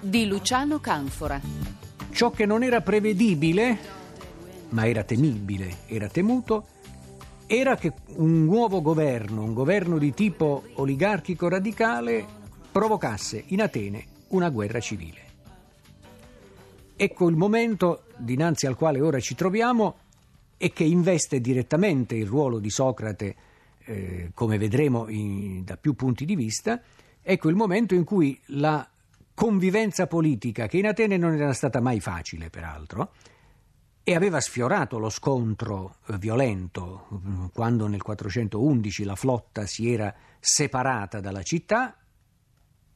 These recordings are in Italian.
di Luciano Canfora. Ciò che non era prevedibile, ma era temibile, era temuto, era che un nuovo governo, un governo di tipo oligarchico radicale, provocasse in Atene una guerra civile. Ecco il momento dinanzi al quale ora ci troviamo e che investe direttamente il ruolo di Socrate, eh, come vedremo in, da più punti di vista, ecco il momento in cui la convivenza politica, che in Atene non era stata mai facile, peraltro, e aveva sfiorato lo scontro eh, violento mm, quando nel 411 la flotta si era separata dalla città,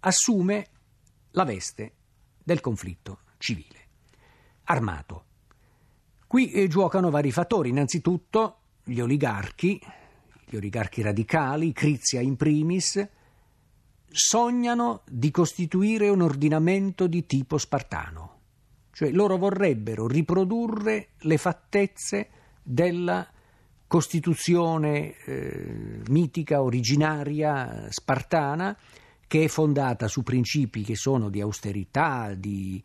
assume la veste del conflitto civile, armato. Qui eh, giocano vari fattori, innanzitutto gli oligarchi, gli oligarchi radicali, Crizia in primis, sognano di costituire un ordinamento di tipo spartano, cioè loro vorrebbero riprodurre le fattezze della Costituzione eh, mitica, originaria, spartana, che è fondata su principi che sono di austerità, di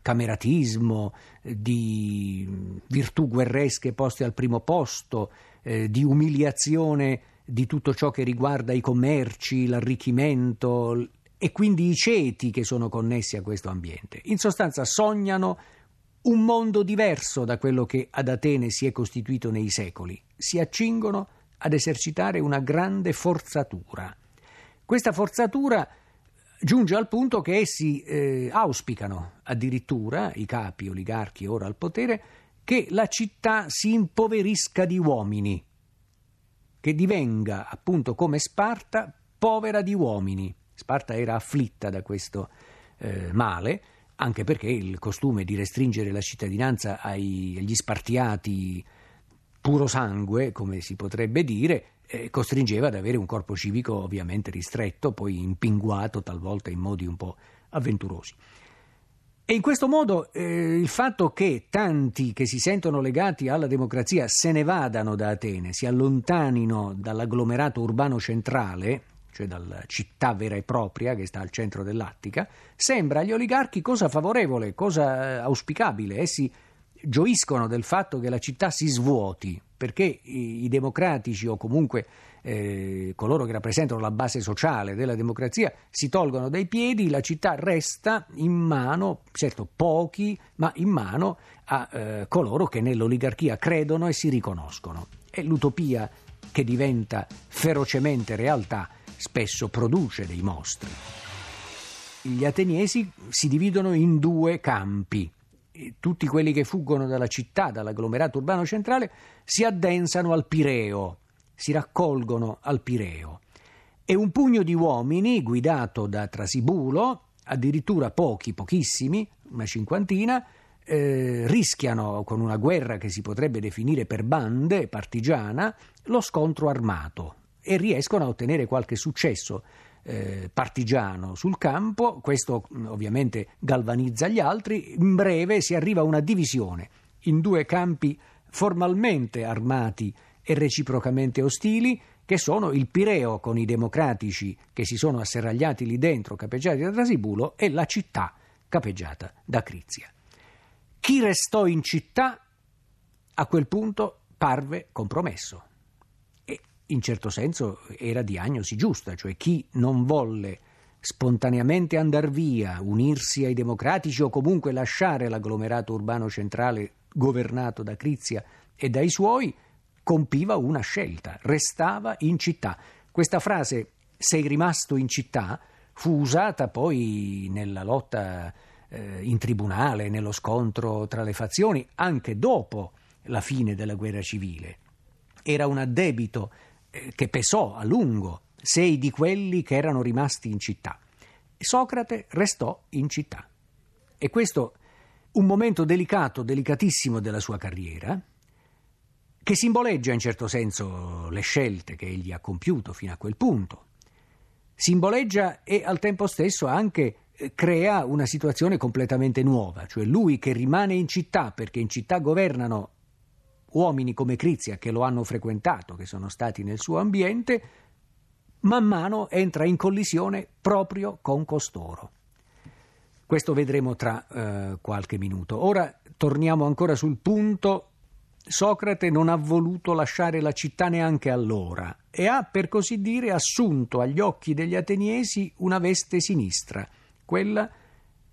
cameratismo, di virtù guerresche poste al primo posto, eh, di umiliazione di tutto ciò che riguarda i commerci, l'arricchimento e quindi i ceti che sono connessi a questo ambiente. In sostanza sognano un mondo diverso da quello che ad Atene si è costituito nei secoli. Si accingono ad esercitare una grande forzatura. Questa forzatura giunge al punto che essi eh, auspicano addirittura, i capi oligarchi ora al potere, che la città si impoverisca di uomini che divenga appunto come Sparta povera di uomini. Sparta era afflitta da questo eh, male, anche perché il costume di restringere la cittadinanza ai, agli spartiati puro sangue, come si potrebbe dire, eh, costringeva ad avere un corpo civico ovviamente ristretto, poi impinguato talvolta in modi un po' avventurosi. E in questo modo eh, il fatto che tanti che si sentono legati alla democrazia se ne vadano da Atene, si allontanino dall'agglomerato urbano centrale, cioè dalla città vera e propria che sta al centro dell'Attica, sembra agli oligarchi cosa favorevole, cosa eh, auspicabile. Essi gioiscono del fatto che la città si svuoti, perché i, i democratici o comunque eh, coloro che rappresentano la base sociale della democrazia si tolgono dai piedi, la città resta in mano, certo pochi, ma in mano a eh, coloro che nell'oligarchia credono e si riconoscono. È l'utopia che diventa ferocemente realtà, spesso produce dei mostri. Gli ateniesi si dividono in due campi tutti quelli che fuggono dalla città, dall'agglomerato urbano centrale, si addensano al Pireo, si raccolgono al Pireo. E un pugno di uomini, guidato da Trasibulo, addirittura pochi, pochissimi, una cinquantina, eh, rischiano con una guerra che si potrebbe definire per bande, partigiana, lo scontro armato e riescono a ottenere qualche successo eh, partigiano sul campo, questo mm, ovviamente galvanizza gli altri, in breve si arriva a una divisione in due campi formalmente armati e reciprocamente ostili, che sono il Pireo con i democratici che si sono asserragliati lì dentro, capeggiati da Trasibulo, e la città capeggiata da Crizia. Chi restò in città a quel punto parve compromesso in certo senso era diagnosi giusta, cioè chi non volle spontaneamente andare via, unirsi ai democratici o comunque lasciare l'agglomerato urbano centrale governato da Crizia e dai suoi, compiva una scelta, restava in città. Questa frase sei rimasto in città fu usata poi nella lotta eh, in tribunale, nello scontro tra le fazioni, anche dopo la fine della guerra civile. Era un addebito che pesò a lungo sei di quelli che erano rimasti in città. Socrate restò in città. E questo un momento delicato, delicatissimo della sua carriera, che simboleggia in certo senso le scelte che egli ha compiuto fino a quel punto. Simboleggia e al tempo stesso anche eh, crea una situazione completamente nuova, cioè lui che rimane in città perché in città governano uomini come Crizia che lo hanno frequentato, che sono stati nel suo ambiente, man mano entra in collisione proprio con costoro. Questo vedremo tra eh, qualche minuto. Ora torniamo ancora sul punto Socrate non ha voluto lasciare la città neanche allora e ha, per così dire, assunto agli occhi degli ateniesi una veste sinistra, quella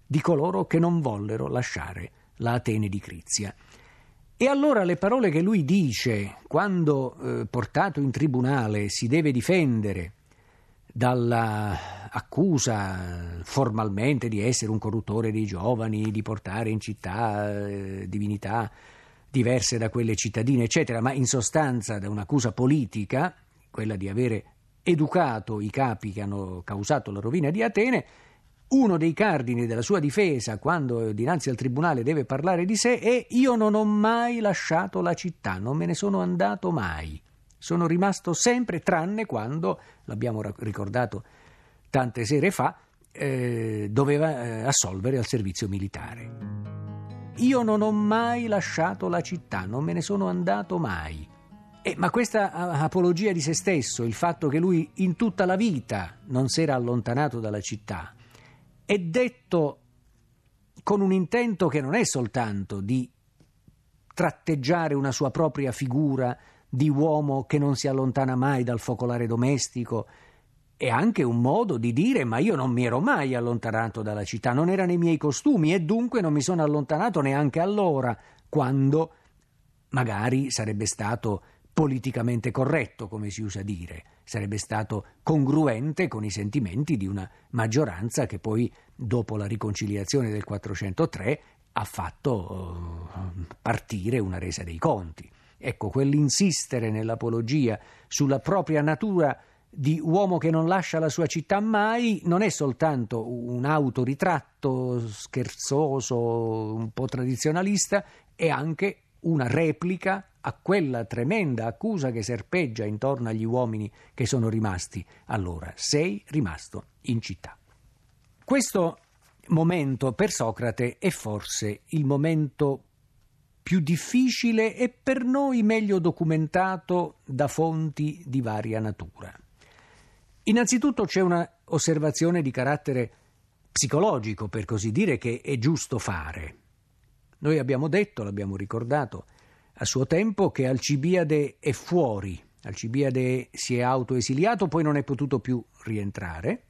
di coloro che non vollero lasciare la Atene di Crizia. E allora le parole che lui dice quando, eh, portato in tribunale, si deve difendere dall'accusa formalmente di essere un corruttore dei giovani, di portare in città eh, divinità diverse da quelle cittadine, eccetera, ma in sostanza da un'accusa politica, quella di avere educato i capi che hanno causato la rovina di Atene, uno dei cardini della sua difesa quando dinanzi al tribunale deve parlare di sé è io non ho mai lasciato la città, non me ne sono andato mai. Sono rimasto sempre, tranne quando, l'abbiamo ricordato tante sere fa, eh, doveva eh, assolvere al servizio militare. Io non ho mai lasciato la città, non me ne sono andato mai. Eh, ma questa apologia di se stesso, il fatto che lui in tutta la vita non si era allontanato dalla città, è detto con un intento che non è soltanto di tratteggiare una sua propria figura di uomo che non si allontana mai dal focolare domestico, è anche un modo di dire ma io non mi ero mai allontanato dalla città, non era nei miei costumi e dunque non mi sono allontanato neanche allora, quando magari sarebbe stato politicamente corretto, come si usa dire, sarebbe stato congruente con i sentimenti di una maggioranza che poi, dopo la riconciliazione del 403, ha fatto uh, partire una resa dei conti. Ecco, quell'insistere nell'apologia sulla propria natura di uomo che non lascia la sua città mai non è soltanto un autoritratto scherzoso, un po' tradizionalista, è anche una replica a quella tremenda accusa che serpeggia intorno agli uomini che sono rimasti allora. Sei rimasto in città. Questo momento per Socrate è forse il momento più difficile e per noi meglio documentato da fonti di varia natura. Innanzitutto c'è una osservazione di carattere psicologico, per così dire, che è giusto fare. Noi abbiamo detto, l'abbiamo ricordato a suo tempo, che Alcibiade è fuori. Alcibiade si è autoesiliato, poi non è potuto più rientrare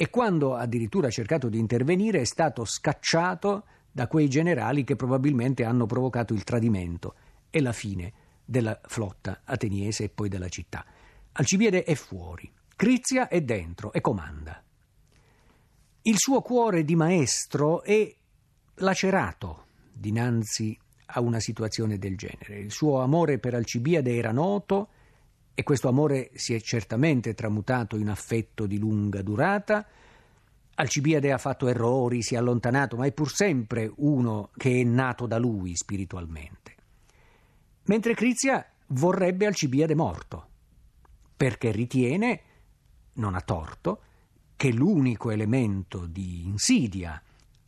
e quando addirittura ha cercato di intervenire è stato scacciato da quei generali che probabilmente hanno provocato il tradimento e la fine della flotta ateniese e poi della città. Alcibiade è fuori. Crizia è dentro e comanda. Il suo cuore di maestro è lacerato dinanzi a una situazione del genere. Il suo amore per Alcibiade era noto e questo amore si è certamente tramutato in affetto di lunga durata. Alcibiade ha fatto errori, si è allontanato, ma è pur sempre uno che è nato da lui spiritualmente. Mentre Crizia vorrebbe Alcibiade morto, perché ritiene non ha torto, che l'unico elemento di insidia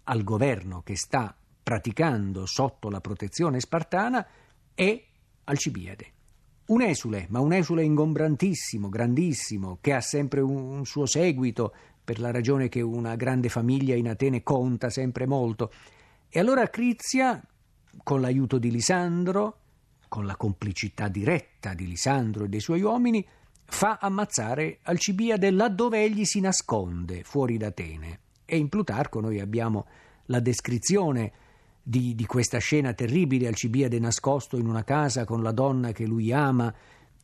al governo che sta praticando sotto la protezione spartana è Alcibiade. Un esule, ma un esule ingombrantissimo, grandissimo, che ha sempre un, suo seguito, per la ragione che una grande famiglia in Atene conta sempre molto. E allora Crizia, con l'aiuto di Lisandro, con la complicità diretta di Lisandro e dei suoi uomini, fa ammazzare Alcibiade laddove egli si nasconde, fuori d'Atene. E in Plutarco noi abbiamo la descrizione di, di, questa scena terribile, Alcibiade nascosto in una casa con la donna che lui ama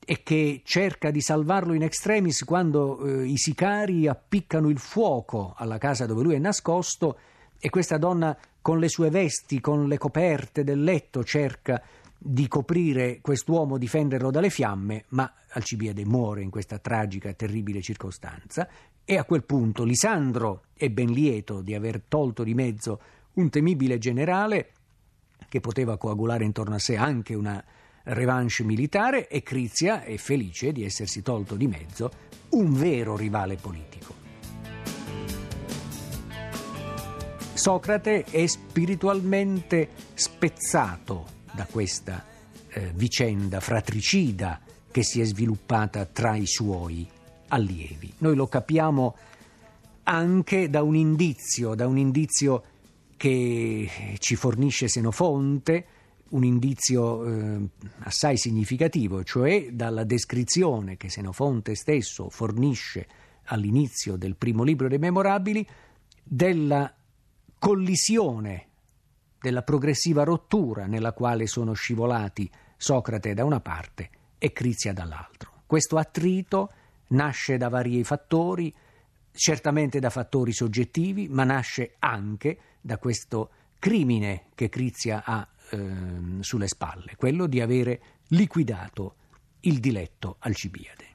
e che cerca di salvarlo in extremis quando eh, i sicari appiccano il fuoco alla casa dove lui è nascosto e questa donna con le sue vesti, con le coperte del letto cerca di coprire quest'uomo, difenderlo dalle fiamme, ma Alcibiade muore in questa tragica terribile circostanza. E a quel punto Lisandro è ben lieto di aver tolto di mezzo un temibile generale che poteva coagulare intorno a sé anche una revanche militare e Crizia è felice di essersi tolto di mezzo un vero rivale politico. Socrate è spiritualmente spezzato da questa eh, vicenda fratricida che si è sviluppata tra i suoi allievi. Noi lo capiamo anche da un indizio, da un indizio che ci fornisce Senofonte, un indizio eh, assai significativo, cioè dalla descrizione che Senofonte stesso fornisce all'inizio del primo libro dei Memorabili della collisione, della progressiva rottura nella quale sono scivolati Socrate da una parte e Crizia dall'altro. Questo attrito nasce da vari fattori, certamente da fattori soggettivi, ma nasce anche da questo crimine che Crizia ha eh, sulle spalle, quello di avere liquidato il diletto Alcibiade.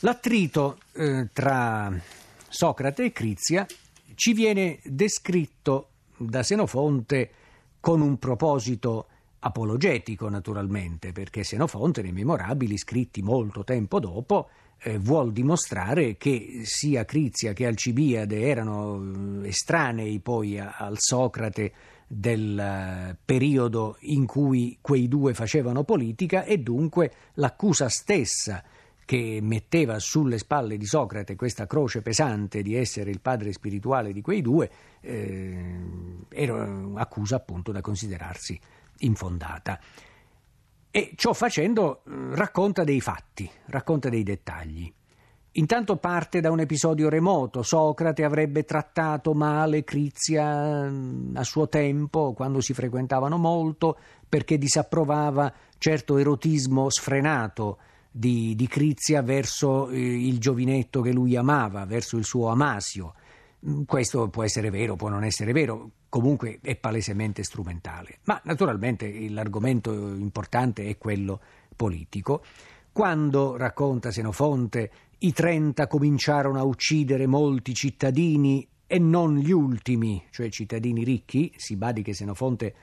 L'attrito eh, tra Socrate e Crizia ci viene descritto da Senofonte con un proposito apologetico naturalmente, perché Senofonte nei memorabili scritti molto tempo dopo eh, vuol dimostrare che sia Crizia che Alcibiade erano eh, estranei poi a, al Socrate del eh, periodo in cui quei due facevano politica e dunque l'accusa stessa che metteva sulle spalle di Socrate questa croce pesante di essere il padre spirituale di quei due, eh, era un'accusa appunto da considerarsi infondata. E ciò facendo eh, racconta dei fatti, racconta dei dettagli. Intanto parte da un episodio remoto. Socrate avrebbe trattato male Crizia mm, a suo tempo, quando si frequentavano molto, perché disapprovava certo erotismo sfrenato di, di Crizia verso eh, il giovinetto che lui amava, verso il suo Amasio. Mm, questo può essere vero, può non essere vero, comunque è palesemente strumentale. Ma naturalmente l'argomento importante è quello politico. Quando, racconta Senofonte, i Trenta cominciarono a uccidere molti cittadini e non gli ultimi, cioè cittadini ricchi, si badi che Senofonte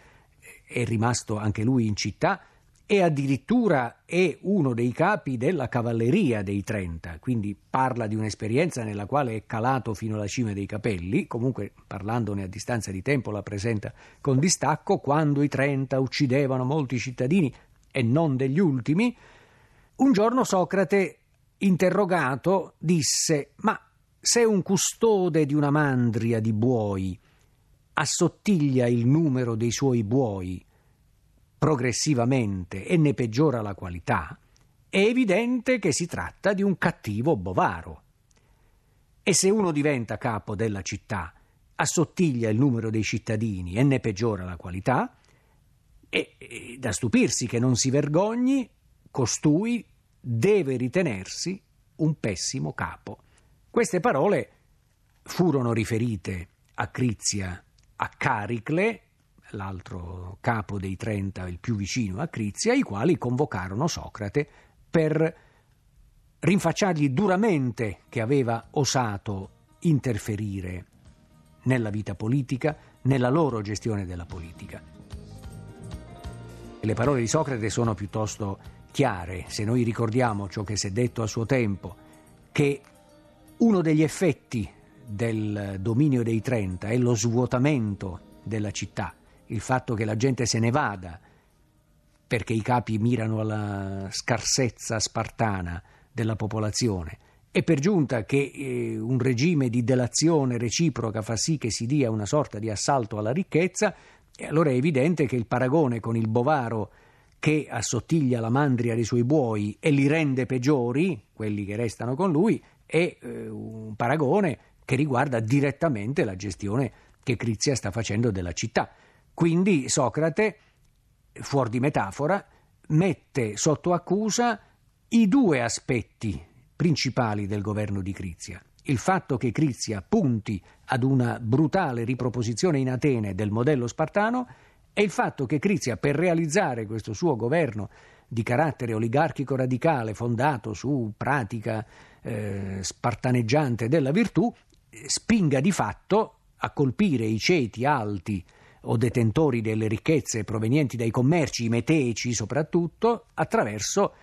è rimasto anche lui in città, e addirittura è uno dei capi della cavalleria dei Trenta, quindi parla di un'esperienza nella quale è calato fino alla cima dei capelli, comunque parlandone a distanza di tempo la presenta con distacco, quando i Trenta uccidevano molti cittadini e non degli ultimi, un giorno Socrate, interrogato, disse Ma se un custode di una mandria di buoi assottiglia il numero dei suoi buoi, progressivamente e ne peggiora la qualità, è evidente che si tratta di un cattivo bovaro. E se uno diventa capo della città, assottiglia il numero dei cittadini e ne peggiora la qualità, è, da stupirsi che non si vergogni, costui deve ritenersi un pessimo capo. Queste parole furono riferite a Crizia, a Caricle, l'altro capo dei Trenta, il più vicino a Crizia, i quali convocarono Socrate per rinfacciargli duramente che aveva osato interferire nella vita politica, nella loro gestione della politica. Le parole di Socrate sono piuttosto chiare, se noi ricordiamo ciò che si è detto a suo tempo, che uno degli effetti del dominio dei Trenta è lo svuotamento della città, il fatto che la gente se ne vada perché i capi mirano alla scarsezza spartana della popolazione e per giunta che eh, un regime di delazione reciproca fa sì che si dia una sorta di assalto alla ricchezza, allora è evidente che il paragone con il bovaro che assottiglia la mandria dei suoi buoi e li rende peggiori, quelli che restano con lui, è eh, un paragone che riguarda direttamente la gestione che Crizia sta facendo della città. Quindi Socrate, fuori di metafora, mette sotto accusa i due aspetti principali del governo di Crizia. Il fatto che Crizia punti ad una brutale riproposizione in Atene del modello spartano e il fatto che Crizia, per realizzare questo suo governo di carattere oligarchico radicale fondato su pratica eh, spartaneggiante della virtù, spinga di fatto a colpire i ceti alti o detentori delle ricchezze provenienti dai commerci, i meteici soprattutto, attraverso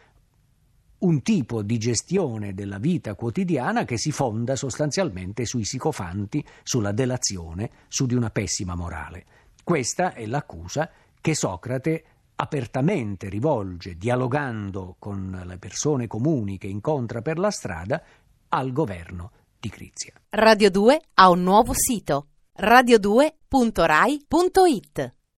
un tipo di gestione della vita quotidiana che si fonda sostanzialmente sui sicofanti, sulla delazione, su di una pessima morale. Questa è l'accusa che Socrate apertamente rivolge, dialogando con le persone comuni che incontra per la strada, al governo di Crizia. Radio 2 ha un nuovo sito radio2.rai.it